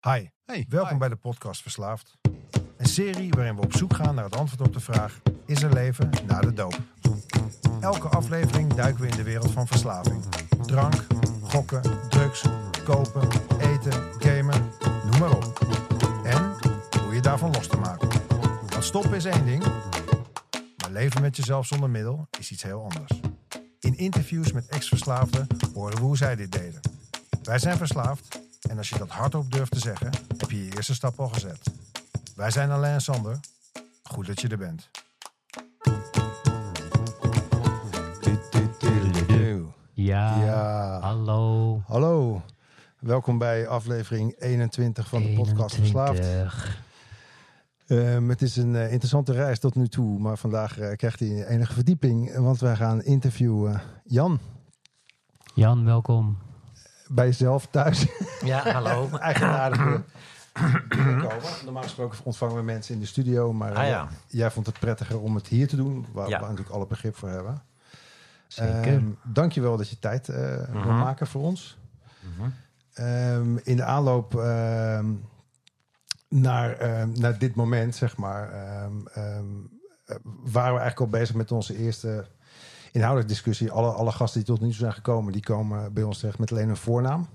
Hi, Hey, welkom hi. bij de podcast Verslaafd. Een serie waarin we op zoek gaan naar het antwoord op de vraag: is er leven na de doop? Elke aflevering duiken we in de wereld van verslaving. Drank, gokken, drugs, kopen, eten, gamen, noem maar op. En hoe je daarvan los te maken. Want stoppen is één ding, maar leven met jezelf zonder middel is iets heel anders. In interviews met ex-verslaafden horen we hoe zij dit deden. Wij zijn verslaafd en als je dat hardop durft te zeggen, heb je je eerste stap al gezet. Wij zijn Alain en Sander. Goed dat je er bent. Ja, Ja, hallo. hallo. Welkom bij aflevering 21 van de podcast Verslaafd. 21. Ehm, het is een eh, interessante reis tot nu toe, maar vandaag eh, krijgt hij enige verdieping, want wij gaan interviewen Jan Jan, welkom. Bij jezelf thuis. Ja, hallo. Eigenaardige binnenkomen. Normaal gesproken ontvangen we mensen in de studio, maar Ah eh, ja, jij vond het prettiger om het hier te doen, waar Ja. we natuurlijk alle begrip voor hebben. Zeker. Ehm, dankjewel dat je tijd eh wil Mhm. maken voor ons. Mhm. Ehm, in de aanloop ehm, naar, ehm, naar dit moment, zeg maar, ehm, ehm, eh, waren we eigenlijk al bezig met onze eerste inhoudelijke discussie. Alle, alle gasten die tot nu toe zijn gekomen, die komen bij ons terecht met alleen een voornaam.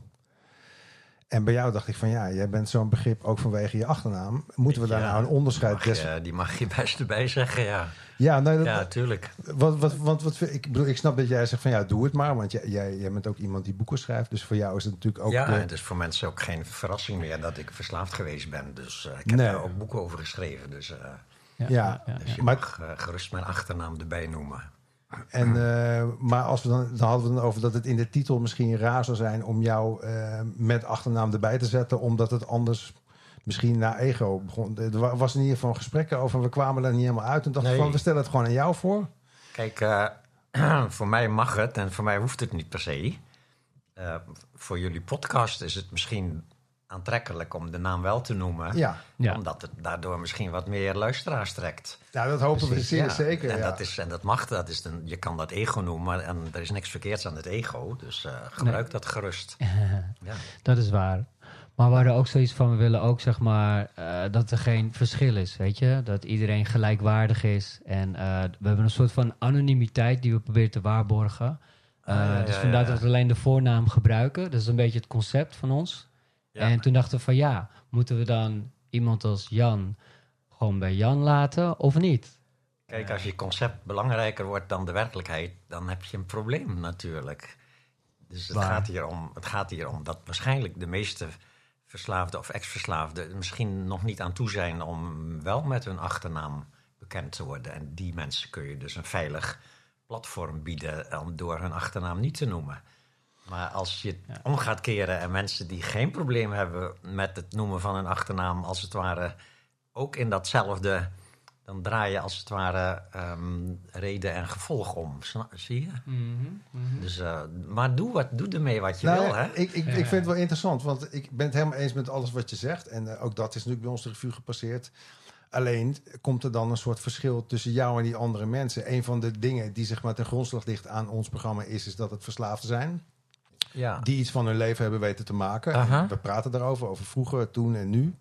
En bij jou dacht ik van ja, jij bent zo'n begrip ook vanwege je achternaam. Moeten we daar Ja, nou een onderscheid... mag des- je, die mag je best erbij zeggen, ja. Ja, nee, dat, Ja, tuurlijk. wat, wat, want wat, ik bedoel, ik snap dat jij zegt van ja, doe het maar. Want jij, jij, jij bent ook iemand die boeken schrijft. Dus voor jou is het natuurlijk ook... ja, de- het is voor mensen ook geen verrassing meer dat ik verslaafd geweest ben. Dus eh, ik heb Nee. daar ook boeken over geschreven. Dus, eh, Ja, Ja, ja, dus ja. je Maar- mag eh, gerust mijn achternaam erbij noemen. En, eh, maar als we dan, dan hadden we het over dat het in de titel misschien raar zou zijn om jou eh, met achternaam erbij te zetten, omdat het anders misschien naar ego begon. Er wa- was in ieder geval gesprekken over, we kwamen er niet helemaal uit en dachten Nee. van, we stellen het gewoon aan jou voor. Kijk, eh, voor mij mag het en voor mij hoeft het niet per se. Voor jullie podcast is het misschien aantrekkelijk om de naam wel te noemen. Ja, Ja. Omdat het daardoor misschien wat meer luisteraars trekt. nou, dat hopen Precies, we zeer ja. zeker. En, ja. dat is, en dat mag, dat is een, je kan dat ego noemen, maar en er is niks verkeerds aan het ego. Dus eh, gebruik dat gerust. Ja. Dat is waar. Maar we hadden ook zoiets van, we willen ook zeg maar eh, dat er geen verschil is, weet je? Dat iedereen gelijkwaardig is. En eh, we hebben een soort van anonimiteit die we proberen te waarborgen. Eh, Ah, dus ja, vandaar ja. dat we alleen de voornaam gebruiken. Dat is een beetje het concept van ons. Ja. En toen dachten we van ja, moeten we dan iemand als Jan gewoon bij Jan laten of niet? Kijk, als je concept belangrijker wordt dan de werkelijkheid, dan heb je een probleem natuurlijk. Dus het Waar? gaat, hier om, het gaat hier om dat waarschijnlijk de meeste verslaafden of ex-verslaafden er misschien nog niet aan toe zijn om wel met hun achternaam bekend te worden. En die mensen kun je dus een veilig platform bieden om door hun achternaam niet te noemen. Maar als je het om gaat keren en mensen die geen probleem hebben met het noemen van hun achternaam, als het ware ook in datzelfde, dan draai je als het ware ehm, reden en gevolg om. Zie je? Dus, eh, maar doe, wat, doe ermee wat je Nou, wil, hè? Ik, ik, ik vind het wel interessant, want ik ben het helemaal eens met alles wat je zegt. En eh, ook dat is natuurlijk bij ons de revue gepasseerd. Alleen komt er dan een soort verschil tussen jou en die andere mensen. Een van de dingen die zeg maar ten grondslag ligt aan ons programma is, is dat het verslaafden zijn. Ja. Die iets van hun leven hebben weten te maken. We praten daarover, over vroeger, toen en nu.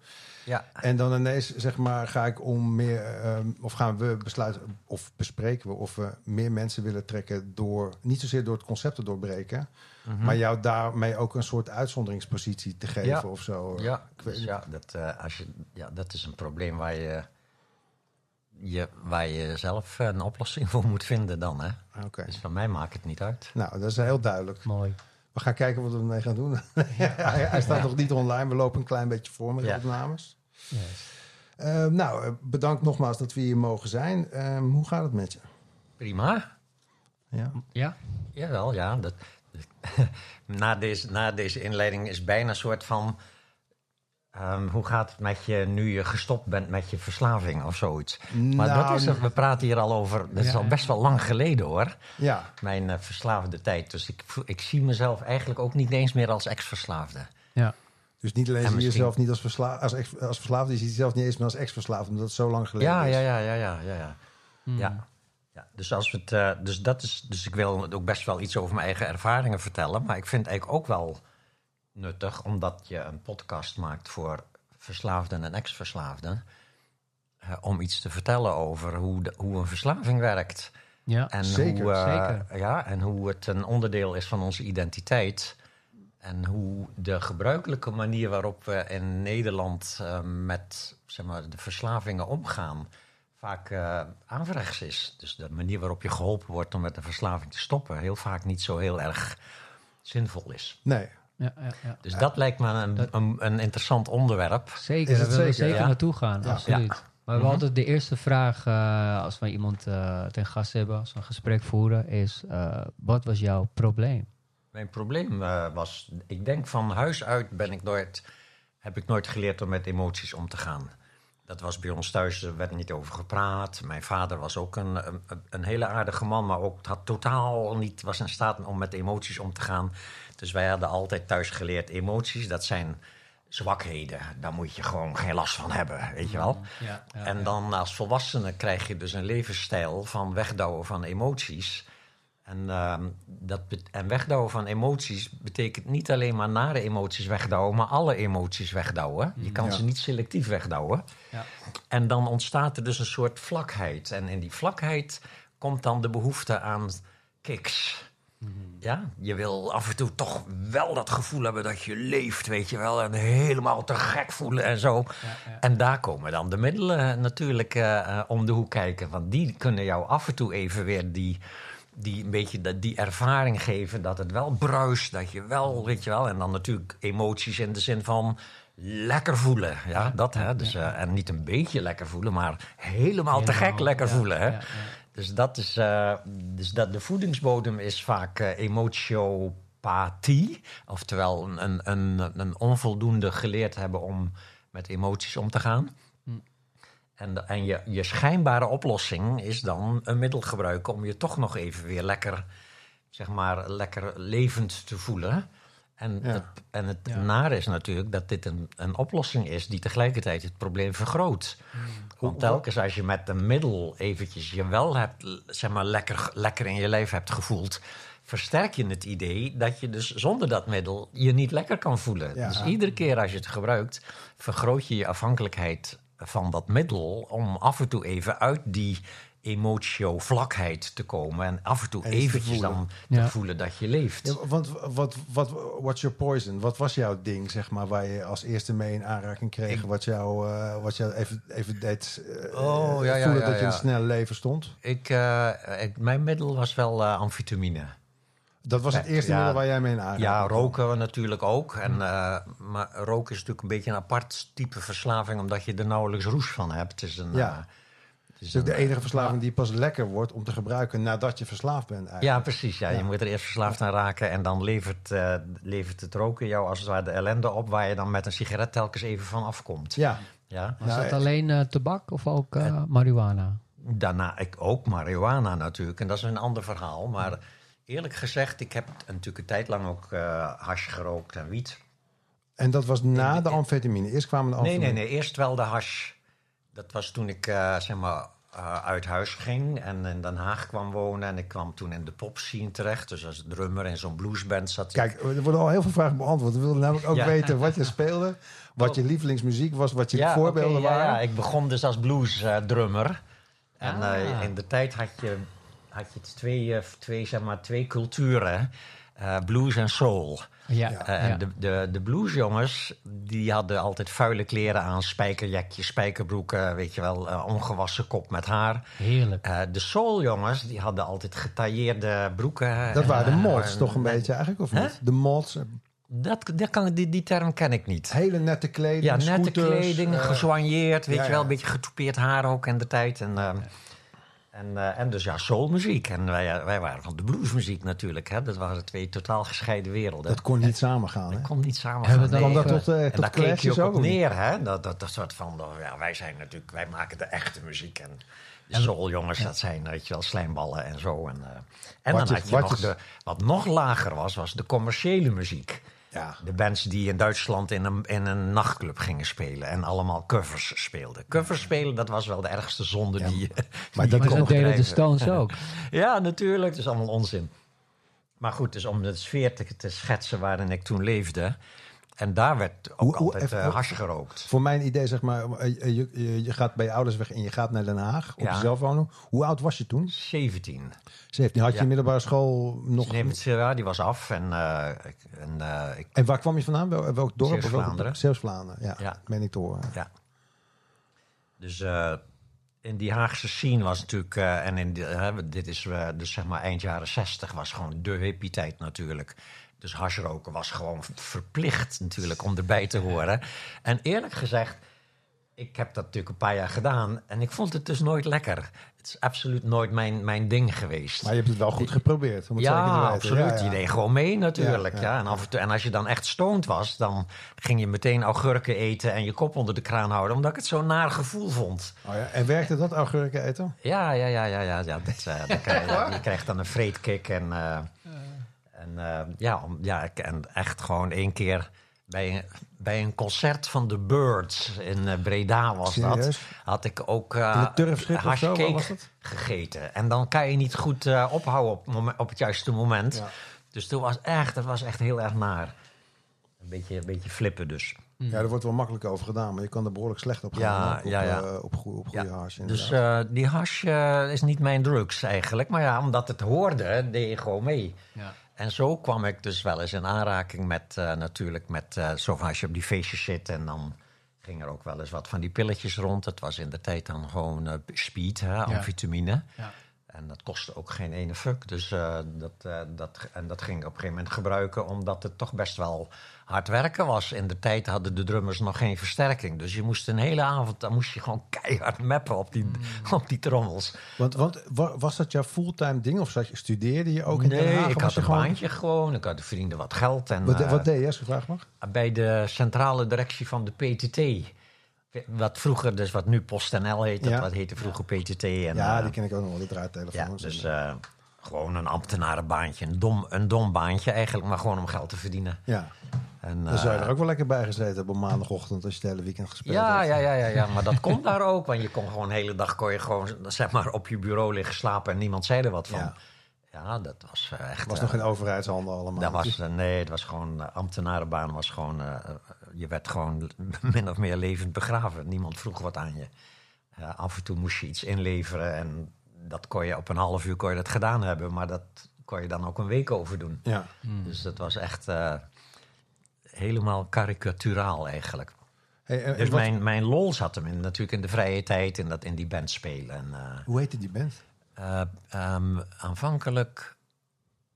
ja. En dan ineens zeg maar, ga ik om meer, ehm, of gaan we besluiten, of bespreken we of we meer mensen willen trekken door, niet zozeer door het concept te doorbreken, Mhm. maar jou daarmee ook een soort uitzonderingspositie te geven Ja. of zo. Ja, weet dus ja, dat, eh, als je, ja, dat is een probleem waar je, je, waar je zelf een oplossing voor moet vinden dan. Hè? Oké. Dus van mij maakt het niet uit. Nou, dat is heel duidelijk. Mooi. We gaan kijken wat we ermee gaan doen. hij, hij staat nog niet online. We lopen een klein beetje voor met de Ja. opnames. Yes. Eh, nou, eh, bedankt nogmaals dat we hier mogen zijn. Ehm, hoe gaat het met je? Prima. Ja. Ja? Jawel, ja. Dat, na, deze, na deze inleiding is bijna een soort van... ehm, hoe gaat het met je nu je gestopt bent met je verslaving of zoiets? Maar Nou, dat is, het, we praten hier al over... Dat is al best wel lang geleden hoor. Ja, Mijn eh, verslaafde tijd. Dus ik, ik zie mezelf eigenlijk ook niet eens meer als ex-verslaafde. Ja. dus niet alleen En zie je misschien- jezelf niet als, versla als, ex als verslaafde, je ziet jezelf niet eens meer als ex-verslaafde, omdat het zo lang geleden Ja, is. ja, ja, ja, ja, ja. ja. Hmm. Ja. Ja, dus, als we het, eh, dus, dat is, dus ik wil ook best wel iets over mijn eigen ervaringen vertellen. Maar ik vind eigenlijk ook wel nuttig, omdat je een podcast maakt voor verslaafden en ex-verslaafden. eh, om iets te vertellen over hoe, de- hoe een verslaving werkt. Ja, En Zeker, hoe, eh, zeker. Ja, en hoe het een onderdeel is van onze identiteit. En hoe de gebruikelijke manier waarop we in Nederland eh, met zeg maar, de verslavingen omgaan, vaak averechts is. Dus de manier waarop je geholpen wordt om met de verslaving te stoppen, heel vaak niet zo heel erg zinvol is. Nee. Ja, ja, ja. Dus dat lijkt me een, Dat- een, een interessant onderwerp. Zeker, daar willen we zeker, naartoe gaan, Ja. absoluut. Ja. Maar we Mhm. altijd de eerste vraag, eh, als we iemand eh, ten gast hebben, als we een gesprek voeren, is: eh, wat was jouw probleem? Mijn probleem eh, was, ik denk van huis uit ben ik nooit, heb ik nooit geleerd om met emoties om te gaan. Dat was bij ons thuis, er werd niet over gepraat. Mijn vader was ook een, een, een hele aardige man, maar ook had totaal niet was in staat om met emoties om te gaan. Dus wij hadden altijd thuis geleerd, emoties, dat zijn zwakheden. Daar moet je gewoon geen last van hebben, weet je wel. Ja, En dan als volwassene krijg je dus een levensstijl van wegdouwen van emoties. En, ehm, dat en wegdouwen van emoties betekent niet alleen maar nare emoties wegdouwen, maar alle emoties wegdouwen. Je kan Ja. ze niet selectief wegdouwen. Ja. En dan ontstaat er dus een soort vlakheid. En in die vlakheid komt dan de behoefte aan kicks. Ja, je wil af en toe toch wel dat gevoel hebben dat je leeft, weet je wel. En helemaal te gek voelen en zo. En daar komen dan de middelen natuurlijk eh, eh, om de hoek kijken. Want die kunnen jou af en toe even weer die, die, een beetje dat- die ervaring geven dat het wel bruist. Dat je wel, weet je wel. En dan natuurlijk emoties in de zin van lekker voelen. Ja, dat hè. Dus, eh, en niet een beetje lekker voelen, maar helemaal te gek lekker ja, voelen. Hè. Dus, dat is, eh, dus dat, de voedingsbodem is vaak eh, emotiopathie. Oftewel een, een, een, een onvoldoende geleerd hebben om met emoties om te gaan. Hm. En, en je, je schijnbare oplossing is dan een middel gebruiken om je toch nog even weer lekker, zeg maar, lekker levend te voelen. En Ja. het, en het Ja. nare is natuurlijk dat dit een, een oplossing is die tegelijkertijd het probleem vergroot. Want telkens als je met een middel eventjes je wel hebt, zeg maar, lekker, lekker in je lijf hebt gevoeld, versterk je het idee dat je dus zonder dat middel je niet lekker kan voelen. Ja. Dus iedere keer als je het gebruikt, vergroot je je afhankelijkheid van dat middel om af en toe even uit die emotio-vlakheid te komen en af en toe En iets te eventjes voelen. dan te Ja. voelen dat je leeft. Ja, want wat, wat, what's your poison? Wat was jouw ding, zeg maar, waar je als eerste mee in aanraking kreeg? Ik- wat jou, eh, wat jou even, even deed eh, Oh, ja, ja, voelen ja, dat je in een snelle leven stond? Ik, eh, ik, mijn middel was wel amfetamine. Dat was het eerste ja. middel waar jij mee in aanraking Ja, roken we natuurlijk ook. En, eh, maar roken is natuurlijk een beetje een apart type verslaving, omdat je er nauwelijks roes van hebt. Het is een, Ja. Eh, is Het is ook de een- enige verslaving die pas lekker wordt om te gebruiken nadat je verslaafd bent eigenlijk. Ja, precies. Ja. Ja. Je moet er eerst verslaafd aan raken en dan levert, eh, levert het roken jou als het ware de ellende op waar je dan met een sigaret telkens even van afkomt. Ja. Ja. Was Nou, dat eh, alleen eh, tabak of ook eh, marihuana? Daarna ik ook marihuana natuurlijk. En dat is een ander verhaal. Maar eerlijk gezegd, ik heb natuurlijk een tijd lang ook eh hash gerookt en wiet. En dat was na Nee, de nee. amfetamine. Eerst kwamen de Nee, amfetamine. nee, nee. Eerst wel de hash. Dat was toen ik eh, zeg maar, eh, uit huis ging en in Den Haag kwam wonen. En ik kwam toen in de popscene terecht. Dus als drummer in zo'n bluesband zat. Kijk, er worden al heel veel vragen beantwoord. We wilden namelijk ook Ja. weten wat je speelde, wat je lievelingsmuziek was, wat je ja, voorbeelden waren. Ja, ik begon dus als bluesdrummer. en Ah. eh, in de tijd had je, had je twee, eh, twee, zeg maar, twee culturen. Eh, blues en soul. Ja, Ja. Eh, en ja. de, de, de bluesjongens, die hadden altijd vuile kleren aan. Spijkerjakjes, spijkerbroeken, weet je wel. eh, ongewassen kop met haar. heerlijk. Eh, de souljongens, die hadden altijd getailleerde broeken. Dat waren de Eh, mods toch een beetje eigenlijk, of niet? De mods, eh, Dat, dat kan, die, die term ken ik niet. hele nette kleding, Ja, nette scooters, kleding, eh, gesoigneerd, weet ja, je wel. ja. Een beetje getoupeerd haar ook in de tijd. En, eh, en, eh, en dus ja, soulmuziek. En wij, wij waren van de bluesmuziek natuurlijk. Hè. Dat waren twee totaal gescheiden werelden. dat kon niet samengaan. Hè? Dat kon niet samen Hebben gaan. dat tot, eh, En tot daar keek je ook op neer, hè? Dat, dat, dat soort van, oh, ja, wij zijn natuurlijk, wij maken de echte muziek. En de souljongens, dat zijn, weet je wel, slijmballen en zo. En, eh, en dan had je nog de, wat nog lager was, was de commerciële muziek. Ja. De bands die in Duitsland in een, in een nachtclub gingen spelen en allemaal covers speelden. Covers spelen, dat was wel de ergste zonde die je maar die dat deden de. Stones ook. Ja, natuurlijk, dat is allemaal onzin. Maar goed, dus om de sfeer te, te schetsen waarin ik toen leefde. En daar werd ook Hoe- altijd even- eh, gerookt. Voor mijn idee, zeg maar, eh, je, je, je gaat bij je ouders weg en je gaat naar Den Haag op Ja. jezelf wonen. Hoe oud was je toen? 17. 17. Had je Ja. middelbare school nog... Nee, ja, die was af. En, eh, ik, en ik, En waar kwam je vandaan? Wel, welk dorp? Zeeuws-Vlaanderen. Zeeuws-Vlaanderen, ja. Ja. Meen ik te horen. ja. Dus in die Haagse scene was natuurlijk... en in de, dit is dus zeg maar eind jaren 60 was gewoon de hippie-tijd natuurlijk. Dus hashroken was gewoon verplicht natuurlijk om erbij te horen. En eerlijk gezegd, ik heb dat natuurlijk een paar jaar gedaan... en ik vond het dus nooit lekker. Het is absoluut nooit mijn, mijn ding geweest. Maar je hebt het wel goed geprobeerd, om het zeker te Ja, weten. absoluut. Ja, ja. Je deed gewoon mee natuurlijk. Ja, Ja, ja, en, af en, toe, en als je dan echt stoned was, dan ging je meteen augurken eten en je kop onder de kraan houden, omdat ik het zo'n naar gevoel vond. Oh, ja. En werkte dat, augurken eten? Ja, ja, ja, ja, ja. ja dat, eh, dan krijg je, je krijgt dan een vreedkick en, eh, en eh, ja, om, ja, ik- en echt gewoon één keer bij een, bij een concert van The Birds in eh, Breda was dat. Had ik ook eh waar hashcake gegeten. En dan kan je niet goed eh, ophouden op, momen- op het juiste moment. Ja. Dus toen was echt, dat was echt heel erg naar. Een beetje, een beetje flippen dus. Ja, er wordt wel makkelijk over gedaan, maar je kan er behoorlijk slecht op gaan. Ja, op, ja, ja. op, goe- op goede Ja, hash, Dus eh, die hash is niet mijn drugs eigenlijk. Maar ja, omdat het hoorde, deed je gewoon mee. Ja. En zo kwam ik dus wel eens in aanraking met eh, natuurlijk met eh zo van als je op die feestjes zit en dan ging er ook wel eens wat van die pilletjes rond. Het was in de tijd dan gewoon eh, speed, hè, amfetamine. Ja. En dat kostte ook geen ene fuck. Dus dat, dat, en dat ging ik op een gegeven moment gebruiken, omdat het toch best wel hard werken was. In de tijd hadden de drummers nog geen versterking. Dus je moest een hele avond, dan moest je gewoon keihard mappen op die, op die trommels. Want, want wa- was dat jouw fulltime ding of zat je, studeerde je ook in Den nee, Haag? ik had een gewoon- baantje gewoon. Ik had de vrienden wat geld. En, Wat, eh, wat deed je, als je vraag mag? bij de centrale directie van de PTT. Wat vroeger, dus wat nu PostNL heet, dat Ja. wat heette vroeger PTT. En, ja, eh, die ken ik ook nog wel, de ja, draaitelefoons. dus eh, gewoon een ambtenarenbaantje. Een dom, een dom baantje eigenlijk, maar gewoon om geld te verdienen. ja, En, dan zou je eh, er ook wel lekker bij gezeten hebben op maandagochtend als je het hele weekend gespeeld ja, hebt. ja, ja, ja, ja, maar dat komt daar ook. Want je kon gewoon de hele dag kon je gewoon, zeg maar, op je bureau liggen slapen en niemand zei er wat van. Ja. Ja, dat was eh, echt... Het was eh, nog geen overheidshanden allemaal. Dat was, nee, het was gewoon, ambtenarenbaan was gewoon, je werd gewoon min of meer levend begraven. Niemand vroeg wat aan je. Eh, af en toe moest je iets inleveren en dat kon je op een half uur kon je dat gedaan hebben, maar dat kon je dan ook een week over doen. Ja. Dus dat was echt eh, helemaal karikaturaal eigenlijk. Hey, en- Dus wat- mijn, mijn lol zat hem in, natuurlijk in de vrije tijd in, dat, in die band spelen. En, eh, Hoe heette die band? ehm, aanvankelijk.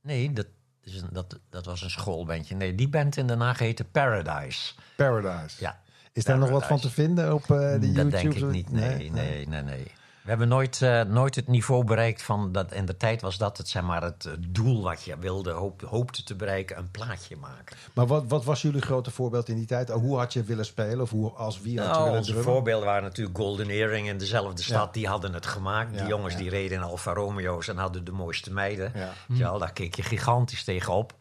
Nee, dat, is een, dat, dat was een schoolbandje. Nee, die band in Den Haag heette Paradise. Paradise. Ja, Is daar nog wat van te vinden op eh, de YouTube? dat denk ik niet. Nee, nee, nee, nee. We hebben nooit, eh, nooit het niveau bereikt van dat. In de tijd was dat het, zeg maar, het eh, doel wat je wilde, hoop, hoopte te bereiken: een plaatje maken. Maar wat, wat was jullie grote voorbeeld in die tijd? Hoe had je willen spelen? Of hoe, als wie had je Nou, willen onze drummen? voorbeelden waren natuurlijk Golden Earring in dezelfde stad. Ja. Die hadden het gemaakt. Ja, die jongens ja. die reden in Alfa Romeo's en hadden de mooiste meiden. Ja. Daar keek je gigantisch tegenop.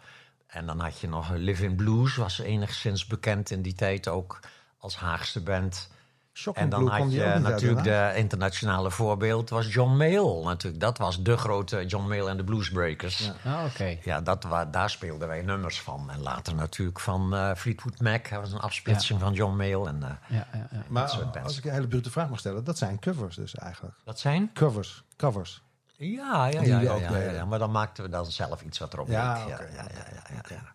En dan had je nog Live in Blues, was enigszins bekend in die tijd ook als Haagse band. Shocking En dan had je uit natuurlijk de internationale voorbeeld, was John Mayall natuurlijk. Dat was de grote John Mayall en de Bluesbreakers. Ja. Ja. Ah, oké. dat daar speelden wij nummers van. En later natuurlijk van eh, Fleetwood Mac. Dat was een afsplitsing van John Mayall. En, eh, Ja, ja, ja. Maar als ik een hele brute vraag mag stellen, dat zijn covers dus eigenlijk. dat zijn? Covers, covers. Ja, ja, ja, ja, ook ja, ja, ja. Maar dan maakten we dan zelf iets wat erop Ja, leek. Ja, ja, ja, ja, ja, ja.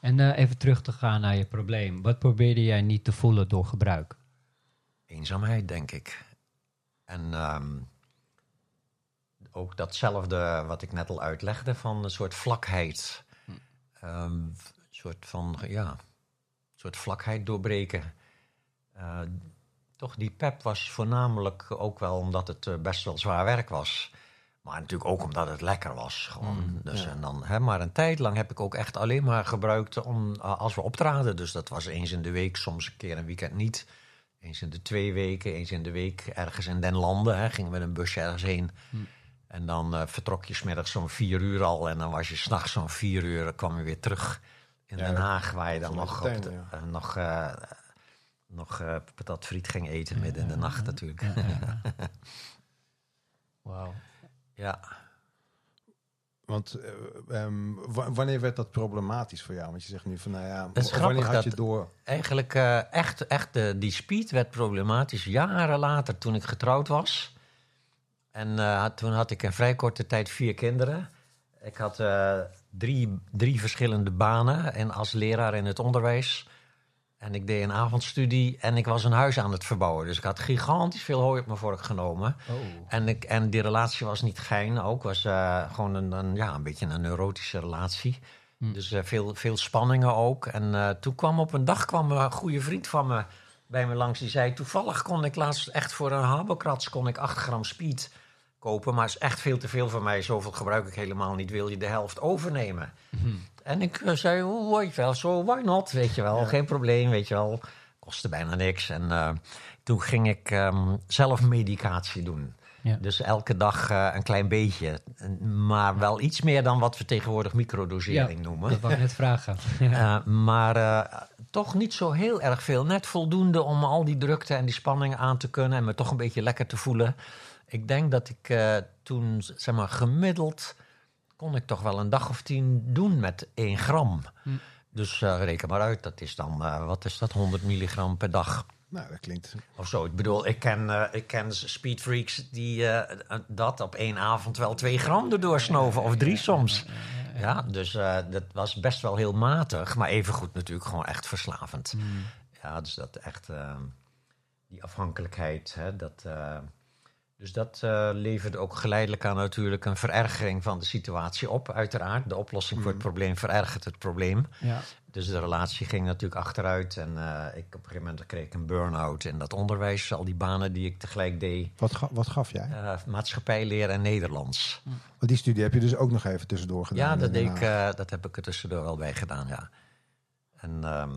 En eh, even terug te gaan naar je probleem. Wat probeerde jij niet te voelen door gebruik? Eenzaamheid, denk ik. En ehm, ook datzelfde wat ik net al uitlegde, van een soort vlakheid. Ehm, een soort van, ja, soort vlakheid doorbreken. Eh, toch, die pep was voornamelijk ook wel omdat het eh, best wel zwaar werk was. Maar natuurlijk ook omdat het lekker was. Gewoon. dus, en dan, hè, maar een tijd lang heb ik ook echt alleen maar gebruikt om, eh, als we optraden. Dus dat was eens in de week, soms een keer een weekend niet. Eens in de twee weken, eens in de week ergens in den landen. Hè, gingen we met een busje ergens heen. En dan eh, vertrok je smiddags zo'n vier uur al. En dan was je s'nachts zo'n vier uur, kwam je weer terug in Den Haag. Waar je dan nog, op de- eh, nog, eh, nog patat friet ging eten midden in de nacht natuurlijk. Wauw. Ja, Want eh, ehm, wa- wanneer werd dat problematisch voor jou? Want je zegt nu van, nou ja, Dat wanneer had je door? Eigenlijk eh, echt, echt die speed werd problematisch jaren later toen ik getrouwd was. En eh, toen had ik in vrij korte tijd vier kinderen. Ik had drie, drie verschillende banen en als leraar in het onderwijs. En ik deed een avondstudie en ik was een huis aan het verbouwen. Dus ik had gigantisch veel hooi op mijn vork genomen. Oh. En, ik, en die relatie was niet fijn ook. was eh, gewoon een, een, ja, een beetje een neurotische relatie. Hm. Dus eh, veel, veel spanningen ook. En eh, toen kwam op een dag kwam een goede vriend van me bij me langs. Die zei, toevallig kon ik laatst echt voor een habokrats kon ik 8 gram speed kopen. Maar is echt veel te veel voor mij. Zoveel gebruik ik helemaal niet. Wil je de helft overnemen? En ik eh, zei, oh, weet je wel, zo, why not? Weet je wel, Ja. geen probleem, weet je wel. Kostte bijna niks. En eh, toen ging ik ehm, zelf medicatie doen. Ja. Dus elke dag eh, een klein beetje. Maar wel iets meer dan wat we tegenwoordig microdosering noemen. Dat wou ik net vragen. Maar toch niet zo heel erg veel. Net voldoende om al die drukte en die spanning aan te kunnen. En me toch een beetje lekker te voelen. Ik denk dat ik eh, toen, zeg maar, gemiddeld... kon ik toch wel een dag of tien doen met 1 gram. Hm. Dus eh, reken maar uit. Dat is dan, eh, wat is dat, 100 milligram per dag. Nou, dat klinkt... Of zo. Ik bedoel, ik ken, ik ken speedfreaks die dat op één avond wel twee gram erdoor snoven. Of drie soms. Ja, dus dat was best wel heel matig. Maar evengoed natuurlijk gewoon echt verslavend. Hmm. Ja, dus dat echt... die afhankelijkheid, hè, dat... dus dat eh, leverde ook geleidelijk aan natuurlijk een verergering van de situatie op, uiteraard. De oplossing voor het probleem verergert het probleem. Ja. Dus de relatie ging natuurlijk achteruit. En eh, ik, op een gegeven moment kreeg ik een burn-out in dat onderwijs. Al die banen die ik tegelijk deed. Wat, ga- wat gaf jij? Eh maatschappijleer en Nederlands. Want die studie heb je dus ook nog even tussendoor gedaan. Ja, dat, deed ik, dat heb ik er tussendoor wel bij gedaan, ja. En, ehm,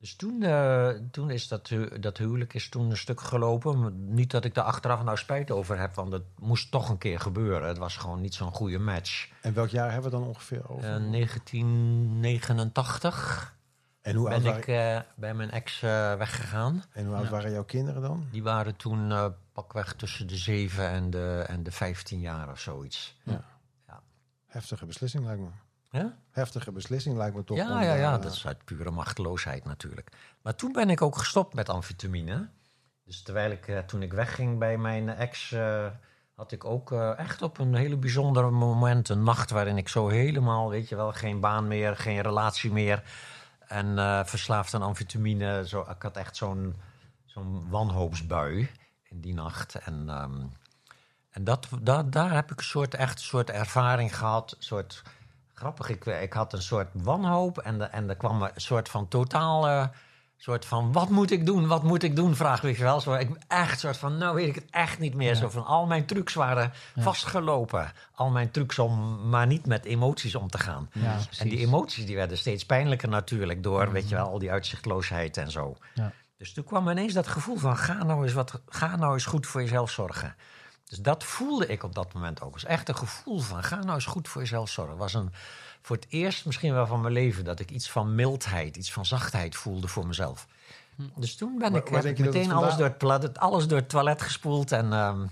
dus toen, eh, toen is dat, hu- dat huwelijk is toen een stuk gelopen. Niet dat ik daar achteraf nou spijt over heb, want het moest toch een keer gebeuren. Het was gewoon niet zo'n goede match. En welk jaar hebben we dan ongeveer over? Eh 1989 en hoe oud, ben ik eh, bij mijn ex eh, weggegaan. en hoe oud waren jouw kinderen dan? Die waren toen eh, pakweg tussen de 7 en de, en de 15 jaar of zoiets. Heftige beslissing lijkt me. Ja? Heftige beslissing lijkt me toch. om, Ja, ja, ja, eh, dat is uit pure machteloosheid natuurlijk. Maar toen ben ik ook gestopt met amfetamine. Dus terwijl ik, eh, toen ik wegging bij mijn ex, eh, had ik ook echt op een hele bijzondere moment een nacht waarin ik zo helemaal, weet je wel, geen baan meer, geen relatie meer. En verslaafd aan amfetamine. Zo, ik had echt zo'n zo'n wanhoopsbui in die nacht. En, ehm, en dat, dat, daar heb ik een soort, echt een soort ervaring gehad. Een soort, grappig, ik, ik had een soort wanhoop. En, de, en er kwam een soort van totale... soort van, wat moet ik doen, wat moet ik doen, vraag weet je wel. Zo, ik echt soort van, nou weet ik het echt niet meer. Zo van, al mijn trucs waren vastgelopen. Al mijn trucs om maar niet met emoties om te gaan. Ja, En die emoties die werden steeds pijnlijker natuurlijk door, weet je wel, al die uitzichtloosheid en zo. Dus toen kwam ineens dat gevoel van ga nou eens, wat, ga nou eens goed voor jezelf zorgen. Dus dat voelde ik op dat moment ook. Het was echt een gevoel van ga nou eens goed voor jezelf zorgen. Het was een, voor het eerst misschien wel van mijn leven dat ik iets van mildheid, iets van zachtheid voelde voor mezelf. Dus toen ben ik heb het meteen alles door, het toilet, alles door het toilet gespoeld en, ehm,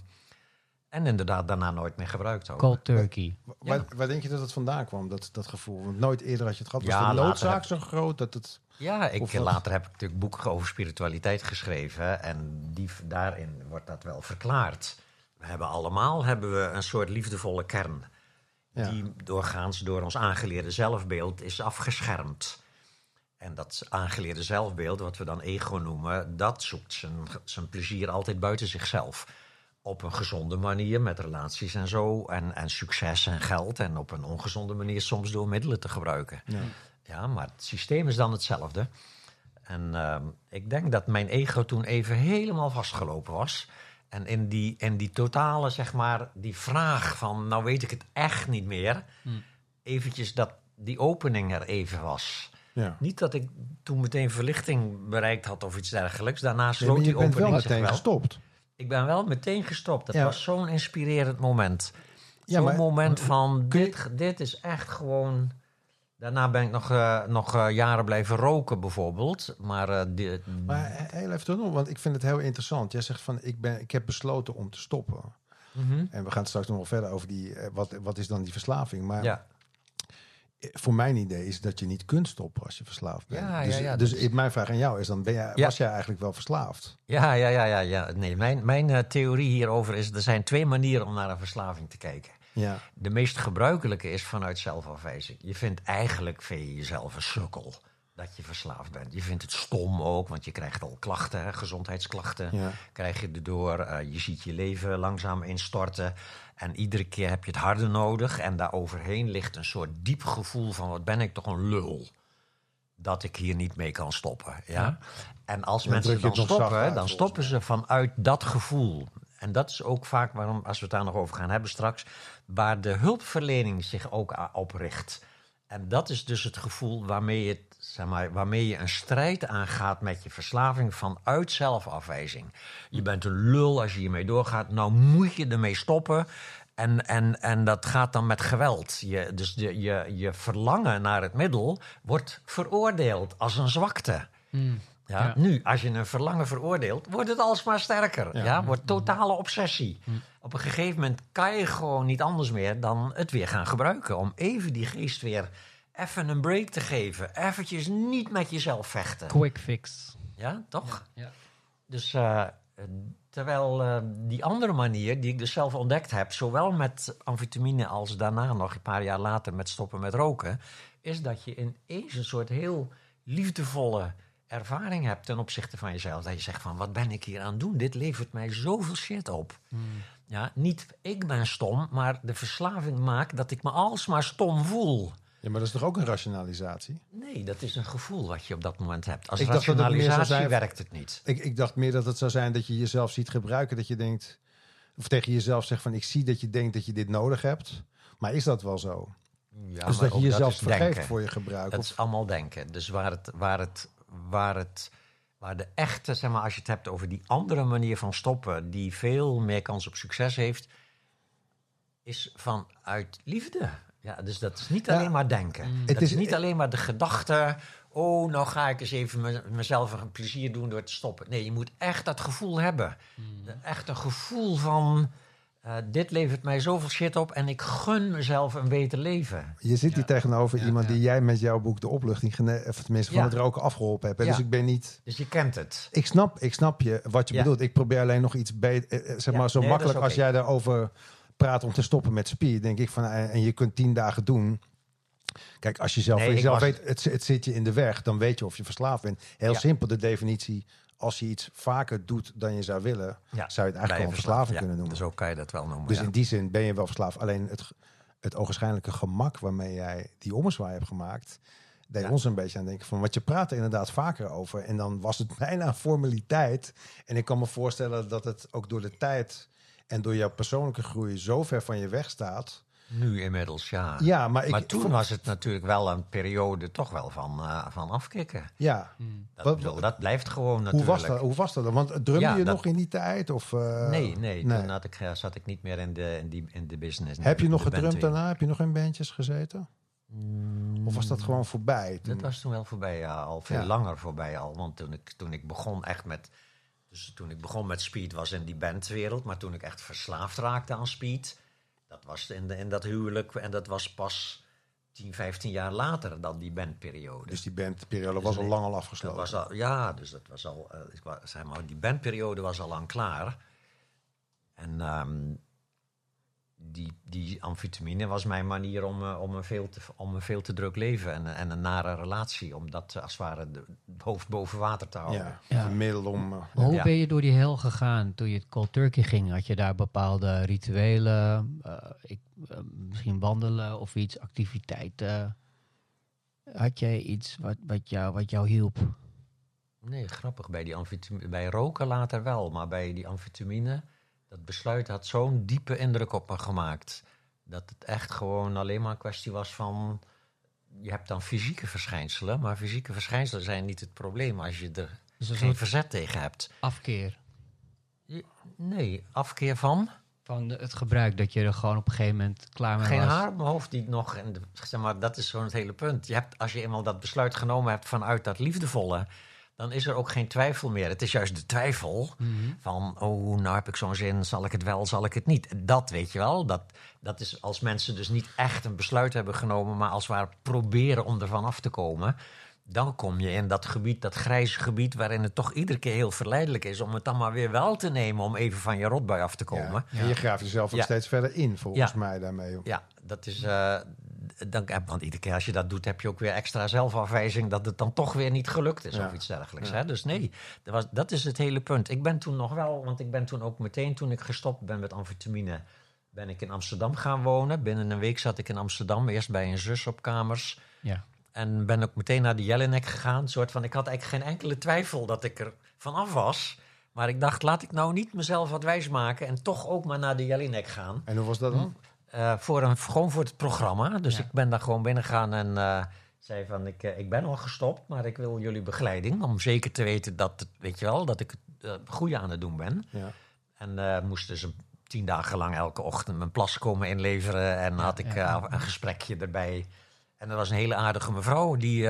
en inderdaad daarna nooit meer gebruikt. Ook. Cold turkey. Wa- Waar, waar denk je dat het vandaan kwam, dat, dat gevoel? Want nooit eerder had je het gehad. Was Ja, de noodzaak heb- zo groot dat het... Ja, ik, later heb ik natuurlijk boeken over spiritualiteit geschreven. En die, daarin wordt dat wel verklaard. We hebben allemaal hebben we een soort liefdevolle kern. Ja. Die doorgaans door ons aangeleerde zelfbeeld is afgeschermd. En dat aangeleerde zelfbeeld, wat we dan ego noemen, dat zoekt zijn, zijn plezier altijd buiten zichzelf. Op een gezonde manier met relaties en zo. En, en succes en geld. En op een ongezonde manier soms door middelen te gebruiken. Ja. Ja, maar het systeem is dan hetzelfde. En ehm, ik denk dat mijn ego toen even helemaal vastgelopen was. En in die, in die totale, zeg maar, die vraag van, nou weet ik het echt niet meer. Eventjes dat die opening er even was. Ja. Niet dat ik toen meteen verlichting bereikt had of iets dergelijks. Daarna sloot maar je die bent wel opening zich meteen wel. gestopt. Ik ben wel meteen gestopt. Dat Ja. was zo'n inspirerend moment. Ja, zo'n moment van, je- dit, dit is echt gewoon... Daarna ben ik nog, eh, nog eh, jaren blijven roken bijvoorbeeld. Maar die- Maar he- heel even terug, want ik vind het heel interessant. Jij zegt van, ik, ben, ik heb besloten om te stoppen. En we gaan straks nog wel verder over die, wat, wat is dan die verslaving. Maar Ja. voor mijn idee is dat je niet kunt stoppen als je verslaafd bent. Ja, dus ja, ja, dus is- mijn vraag aan jou is dan, ben jij, was jij eigenlijk wel verslaafd? Ja, ja, ja, ja, ja. Nee, mijn, mijn theorie hierover is: er zijn twee manieren om naar een verslaving te kijken. Ja, De meest gebruikelijke is vanuit zelfafwijzing. Je vindt eigenlijk vind je jezelf een sukkel dat je verslaafd bent. Je vindt het stom ook, want je krijgt al klachten, gezondheidsklachten. ja. Krijg je erdoor. Eh, je ziet je leven langzaam instorten. En iedere keer heb je het harder nodig. En daaroverheen ligt een soort diep gevoel van: wat ben ik toch een lul. Dat ik hier niet mee kan stoppen. Ja? En als Ja, mensen dan stoppen, dan stoppen ze vanuit dat gevoel. En dat is ook vaak waarom, als we het daar nog over gaan hebben straks, waar de hulpverlening zich ook op richt. En dat is dus het gevoel waarmee je, zeg maar, waarmee je een strijd aangaat met je verslaving vanuit zelfafwijzing. Je bent een lul als je hiermee doorgaat. Nou moet je ermee stoppen. En, en, en dat gaat dan met geweld. Je, dus je, je verlangen naar het middel wordt veroordeeld als een zwakte. Mm. Ja, Ja. Nu, als je een verlangen veroordeelt, wordt het alsmaar sterker. Ja. Ja. wordt totale obsessie. Op een gegeven moment kan je gewoon niet anders meer dan het weer gaan gebruiken. Om even die geest weer even een break te geven. Eventjes niet met jezelf vechten. Quick fix. Ja, toch? Ja. Dus eh, terwijl eh, die andere manier, die ik dus zelf ontdekt heb, zowel met amfetamine als daarna nog een paar jaar later met stoppen met roken, is dat je ineens een soort heel liefdevolle ervaring hebt ten opzichte van jezelf. Dat je zegt van, wat ben ik hier aan het doen? Dit levert mij zoveel shit op. Ja, niet ik ben stom, maar de verslaving maakt dat ik me alsmaar stom voel. ja, maar dat is toch ook een rationalisatie? Nee, dat is een gevoel wat je op dat moment hebt. Als Ik dacht dat het meer zou rationalisatie zijn- werkt het niet. Ik, ik dacht meer dat het zou zijn dat je jezelf ziet gebruiken. Dat je denkt, of tegen jezelf zegt van ik zie dat je denkt dat je dit nodig hebt. Maar is dat wel zo? Ja, dus maar dat je jezelf vergeeft denken. voor je gebruik. Dat Of, is allemaal denken. Dus waar het, waar het, waar het, waar de echte, zeg maar, als je het hebt over die andere manier van stoppen, die veel meer kans op succes heeft, is vanuit liefde. Ja, dus dat is niet Ja. alleen maar denken. Mm. Het Het is, niet alleen maar de gedachte. Oh, nou ga ik eens even me- mezelf een plezier doen door te stoppen. Nee, je moet echt dat gevoel hebben. De- Echt een gevoel van. Eh, dit levert mij zoveel shit op en ik gun mezelf een beter leven. je zit hier Ja. tegenover Ja, iemand ja. die jij met jouw boek De Opluchting, gene- of tenminste van Ja. het roken afgeholpen hebt. hè. Dus ik ben niet... Dus je kent het. Ik snap, ik snap je wat je Ja. bedoelt. Ik probeer alleen nog iets beter. eh, eh, Zeg Ja, maar zo nee, makkelijk als jij daarover praat om te stoppen met spier. Denk ik van eh, en je kunt tien dagen doen. Kijk, als je zelf Nee, jezelf was- weet, het, het zit je in de weg, dan weet je of je verslaafd bent. Heel Ja. simpel de definitie. Als je iets vaker doet dan je zou willen, Ja, zou je het eigenlijk een verslaving ja, kunnen noemen. Zo kan je dat wel noemen. Dus ja. in die zin ben je wel verslaafd. Alleen het, het ogenschijnlijke gemak waarmee jij die ommezwaai hebt gemaakt, deed Ja. ons een beetje aan denken van, wat je praat er inderdaad vaker over. En dan was het bijna een formaliteit. En ik kan me voorstellen dat het ook door de tijd en door jouw persoonlijke groei zo ver van je weg staat. Nu inmiddels, ja. Ja, maar ik... maar toen was het natuurlijk wel een periode toch wel van, eh, van afkicken. Ja, Dat, Wat- bedoel, dat blijft gewoon hoe natuurlijk. was, dat, hoe was dat dan? Want drumde Ja, je dat- nog in die tijd? Of, eh, Nee, nee, nee. toen had ik, eh, zat ik niet meer in de, in die, in de business. Heb je nog gedrumd daarna? Heb je nog in bandjes gezeten? Of was dat gewoon voorbij? toen? Dat was toen wel voorbij, ja, al veel Ja. langer voorbij al. Want toen ik, toen ik begon echt met... Dus toen ik begon met speed was in die bandwereld. Maar toen ik echt verslaafd raakte aan speed... Dat was in, in dat huwelijk. En dat was pas 10, 15 jaar later dan die bandperiode. Dus die bandperiode Dus was al lang al Dat afgesloten. was al, ja, dus dat was al, zeg maar, die bandperiode was al lang klaar. En ehm, die, die amfetamine was mijn manier om, eh, om, een veel te, om een veel te druk leven en, en een nare relatie. Om dat eh, als het ware de, het hoofd boven water te houden. Ja, Ja. een middel om... eh, hoe Ja. ben je door die hel gegaan toen je het cold turkey ging? Had je daar bepaalde rituelen, eh, ik, misschien wandelen of iets, activiteiten? Had jij iets wat, wat, jou, wat jou hielp? Nee, grappig. Bij, die amfetamine, bij roken later wel, maar bij die amfetamine, dat besluit had zo'n diepe indruk op me gemaakt. Dat het echt gewoon alleen maar een kwestie was van. Je hebt dan fysieke verschijnselen, maar fysieke verschijnselen zijn niet het probleem als je er Dus een geen verzet tegen hebt. afkeer Nee, afkeer van. van het gebruik, dat je er gewoon op een gegeven moment klaar mee Geen was. haar op mijn hoofd die nog. De, zeg maar, dat is zo'n het hele punt. Je hebt, als je eenmaal dat besluit genomen hebt vanuit dat liefdevolle, dan is er ook geen twijfel meer. Het is juist de twijfel Mhm. van, oh, nou heb ik zo'n zin, zal ik het wel, zal ik het niet? Dat weet je wel, dat, dat is als mensen dus niet echt een besluit hebben genomen, maar als het ware proberen om ervan af te komen, dan kom je in dat gebied, dat grijze gebied, waarin het toch iedere keer heel verleidelijk is om het dan maar weer wel te nemen om even van je rotbui af te komen. Ja. En je graaft jezelf ook Ja. steeds verder in, volgens Ja. mij daarmee. Ja, dat is. eh, dan, want iedere keer als je dat doet, heb je ook weer extra zelfafwijzing dat het dan toch weer niet gelukt is Ja. of iets dergelijks. Ja. Hè? Dus nee, dat, was, dat is het hele punt. Ik ben toen nog wel, want ik ben toen ook meteen toen ik gestopt ben met amfetamine, ben ik in Amsterdam gaan wonen. Binnen een week zat ik in Amsterdam, eerst bij een zus op kamers. Ja. En ben ook meteen naar de Jelinek gegaan. Soort van, ik had eigenlijk geen enkele twijfel dat ik er vanaf was. Maar ik dacht, laat ik nou niet mezelf wat wijs maken en toch ook maar naar de Jelinek gaan. En hoe was dat dan? Eh, voor een, gewoon voor het programma. Dus Ja. ik ben daar gewoon binnengegaan en eh, zei van ik, eh, ik ben al gestopt, maar ik wil jullie begeleiding. Om zeker te weten dat, het, weet je wel, dat ik het goede aan het doen ben. Ja. En moest dus een, tien dagen lang elke ochtend mijn plas komen inleveren. En had ik een gesprekje erbij. En er was een hele aardige mevrouw die,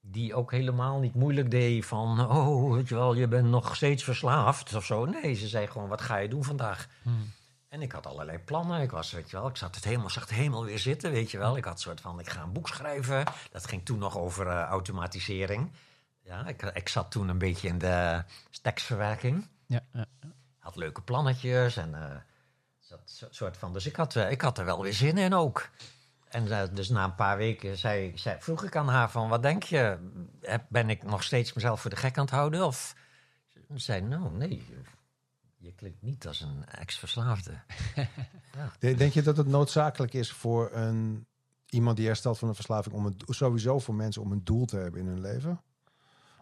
die ook helemaal niet moeilijk deed van... oh, weet je wel, je bent nog steeds verslaafd of zo. Nee, ze zei gewoon, wat ga je doen vandaag? Hmm. En ik had allerlei plannen. Ik was, weet je wel, ik zat het helemaal, zag het helemaal weer zitten, weet je wel. Ik had een soort van, ik ga een boek schrijven. Dat ging toen nog over eh, automatisering. Ja, ik, ik zat toen een beetje in de tekstverwerking. Ja, ja. Had leuke plannetjes en zat zo- soort van. Dus ik had, eh, ik had er wel weer zin in ook. En dus na een paar weken zei, zei, vroeg ik aan haar van, wat denk je? Ben ik nog steeds mezelf voor de gek aan het houden? Of ze zei, nou nee, je klinkt niet als een ex-verslaafde. De- Denk je dat het noodzakelijk is voor een, iemand die herstelt van een verslaving, om het, sowieso voor mensen om een doel te hebben in hun leven?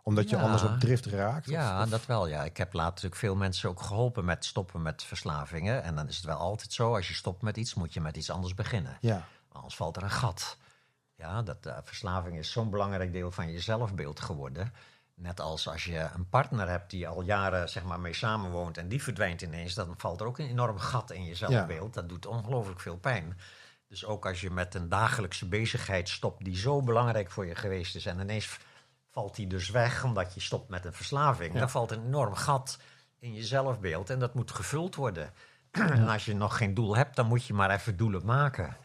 Omdat je Ja. anders op drift raakt? Of- Ja, of- dat wel. Ja. Ik heb later natuurlijk veel mensen ook geholpen met stoppen met verslavingen. En dan is het wel altijd zo, als je stopt met iets, moet je met iets anders beginnen. ja. Anders valt er een gat. Ja, dat, eh, verslaving is zo'n belangrijk deel van je zelfbeeld geworden. Net als als je een partner hebt die al jaren zeg maar, mee samenwoont en die verdwijnt ineens, dan valt er ook een enorm gat in je zelfbeeld. Dat doet ongelooflijk veel pijn. Dus ook als je met een dagelijkse bezigheid stopt die zo belangrijk voor je geweest is en ineens valt die dus weg omdat je stopt met een verslaving, Ja. dan valt een enorm gat in je zelfbeeld en dat moet gevuld worden. En als je nog geen doel hebt, dan moet je maar even doelen maken.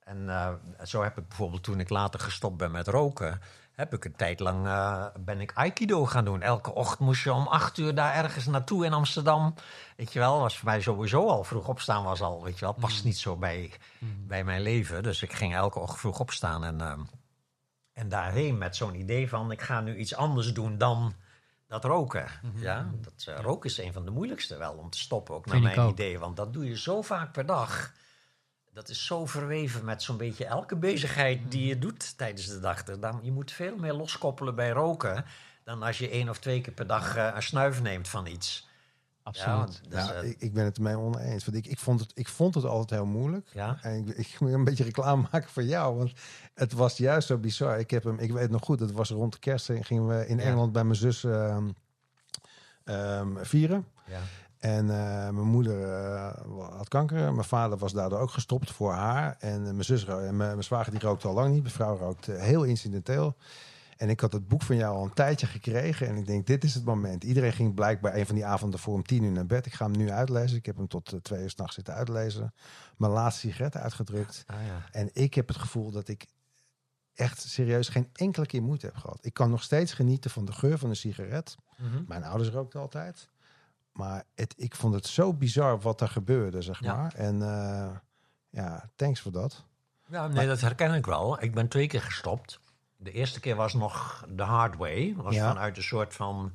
En eh, zo heb ik bijvoorbeeld toen ik later gestopt ben met roken, heb ik een tijd lang eh, ben ik aikido gaan doen. Elke ochtend moest je om acht uur daar ergens naartoe in Amsterdam. Weet je wel, was voor mij sowieso al vroeg opstaan was al, weet je wel, past niet zo bij, bij mijn leven. Dus ik ging elke ochtend vroeg opstaan en, eh, en daarheen met zo'n idee van ik ga nu iets anders doen dan dat roken. Ja, dat, eh, roken is een van de moeilijkste wel om te stoppen, ook naar mijn ook. idee. Want dat doe je zo vaak per dag. Dat is zo verweven met zo'n beetje elke bezigheid die je doet tijdens de dag. Dan, je moet veel meer loskoppelen bij roken dan als je één of twee keer per dag eh, een snuif neemt van iets. Absoluut. Ja, dus, eh, ik, ik ben het ermee oneens. Want ik, ik, vond het, ik vond het altijd heel moeilijk. ja. En ik, ik moet een beetje reclame maken voor jou. Want het was juist zo bizar. Ik, heb hem, ik weet nog goed, het was rond de kerst. eh, Gingen we in Ja. Engeland bij mijn zus ehm, ehm, vieren. ja. En eh, mijn moeder eh, had kanker. Mijn vader was daardoor ook gestopt voor haar. En eh, mijn zus en mijn, mijn zwager die rookte al lang niet. Mijn vrouw rookte heel incidenteel. En ik had het boek van jou al een tijdje gekregen. En ik denk, dit is het moment. Iedereen ging blijkbaar een van die avonden voor om tien uur naar bed. Ik ga hem nu uitlezen. Ik heb hem tot twee uur s'nachts zitten uitlezen. Mijn laatste sigaret uitgedrukt. Ah, ja. En ik heb het gevoel dat ik echt serieus geen enkele keer moeite heb gehad. Ik kan nog steeds genieten van de geur van een sigaret. Mhm. Mijn ouders rookten altijd. Maar het, ik vond het zo bizar wat er gebeurde, zeg Ja. maar. En eh, ja, thanks voor dat. Ja, nee, dat herken ik wel. Ik ben twee keer gestopt. De eerste keer was nog de hard way. Was Ja. vanuit een soort van,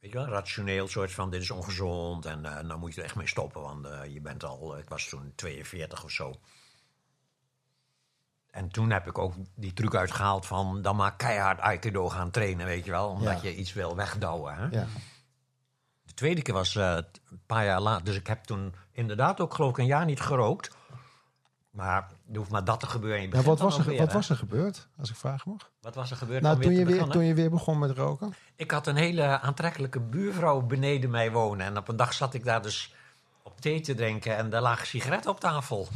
weet je wel, rationeel soort van dit is ongezond en eh nou moet je er echt mee stoppen, want eh, je bent al, ik was toen 42 of zo. En toen heb ik ook die truc uitgehaald van dan maar keihard aikido gaan trainen, weet je wel, omdat Ja. je iets wil wegdouwen. Hè? Ja. De tweede keer was eh, een paar jaar later. Dus ik heb toen inderdaad ook geloof ik een jaar niet gerookt. Maar er hoeft maar dat te gebeuren. en Je wat, was er, weer, wat hè? was er gebeurd, als ik vragen mag? Wat was er gebeurd Nou, toen, weer je weer, toen je weer begon met roken? Ik had een hele aantrekkelijke buurvrouw beneden mij wonen. En op een dag zat ik daar dus op thee te drinken. En daar lagen sigaretten op tafel.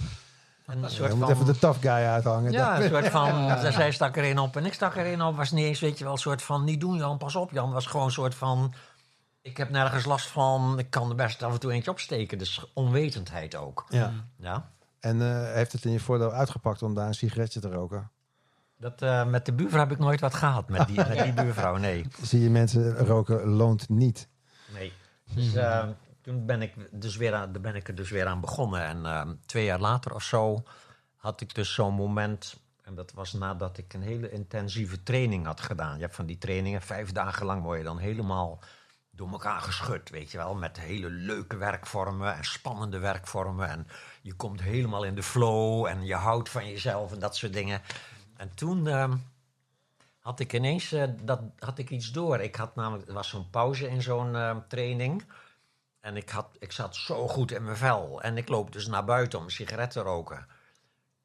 Een Je soort moet van, even de tough guy uithangen. ja, een soort van, zij stak erin op en ik stak erin op. Was niet eens, weet je wel, een soort van, niet doen Jan, pas op Jan. Was gewoon een soort van, ik heb nergens last van, ik kan er best af en toe eentje opsteken. Dus onwetendheid ook. Ja. Ja. En eh, heeft het in je voordeel uitgepakt om daar een sigaretje te roken? Dat, eh, met de buurvrouw heb ik nooit wat gehad, met die, met die buurvrouw, nee. Zie je mensen roken loont niet. Nee. Dus eh, toen ben ik, dus weer aan, ben ik er dus weer aan begonnen. En twee jaar later of zo had ik dus zo'n moment. En dat was nadat ik een hele intensieve training had gedaan. Je hebt van die trainingen, vijf dagen lang word je dan helemaal door elkaar geschud, weet je wel. Met hele leuke werkvormen en spannende werkvormen. En je komt helemaal in de flow en je houdt van jezelf en dat soort dingen. En toen ehm, had ik ineens eh, dat, had ik iets door. Ik had namelijk, er was zo'n pauze in zo'n ehm, training. En ik, had, ik zat zo goed in mijn vel. En ik loop dus naar buiten om een sigaret te roken.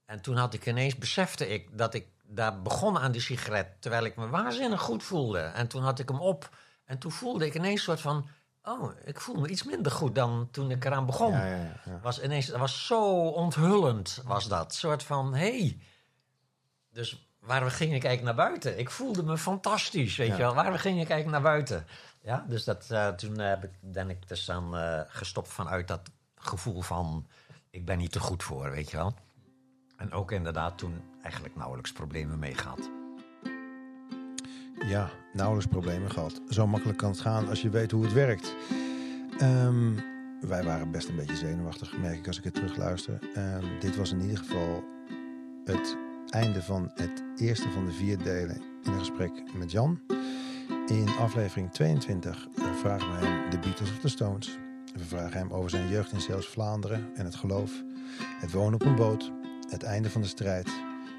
En toen had ik ineens, besefte ik dat ik daar begon aan die sigaret. Terwijl ik me waanzinnig goed voelde. En toen had ik hem op. En toen voelde ik ineens een soort van... Oh, ik voel me iets minder goed dan toen ik eraan begon. Ja, ja, ja. Was ineens, dat was zo onthullend, was dat. Een soort van, hey. Dus waar we gingen kijken naar buiten. Ik voelde me fantastisch, weet je wel. Waar we gingen kijken naar buiten. Ja, dus dat, eh, toen heb ik, ben ik dus dan eh, gestopt vanuit dat gevoel van... ik ben niet te goed voor, weet je wel. En ook inderdaad toen eigenlijk nauwelijks problemen mee gehad. Ja, nauwelijks problemen gehad. Zo makkelijk kan het gaan als je weet hoe het werkt. Ehm, wij waren best een beetje zenuwachtig, merk ik als ik het terugluister. Ehm, dit was in ieder geval het einde van het eerste van de vier delen in een gesprek met Jan. In aflevering 22 vragen we hem de Beatles of the Stones. We vragen hem over zijn jeugd in Zeeuws-Vlaanderen en het geloof. Het wonen op een boot, het einde van de strijd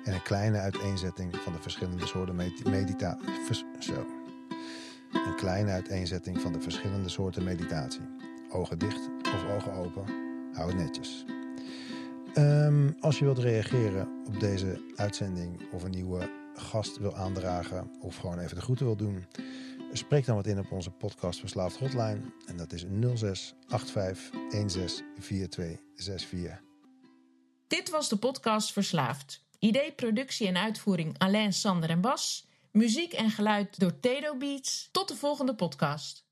en een kleine uiteenzetting van de verschillende soorten med- medita vers- zo. Een kleine uiteenzetting van de verschillende soorten meditatie. Ogen dicht of ogen open. Hou het netjes. Ehm, als je wilt reageren op deze uitzending of een nieuwe gast wil aandragen of gewoon even de groeten wil doen, spreek dan wat in op onze podcast Verslaafd Hotline. En dat is 06 85 16 42 64. Dit was de podcast Verslaafd. Idee, productie en uitvoering Alain, Sander en Bas. Muziek en geluid door Tedo Beats. Tot de volgende podcast.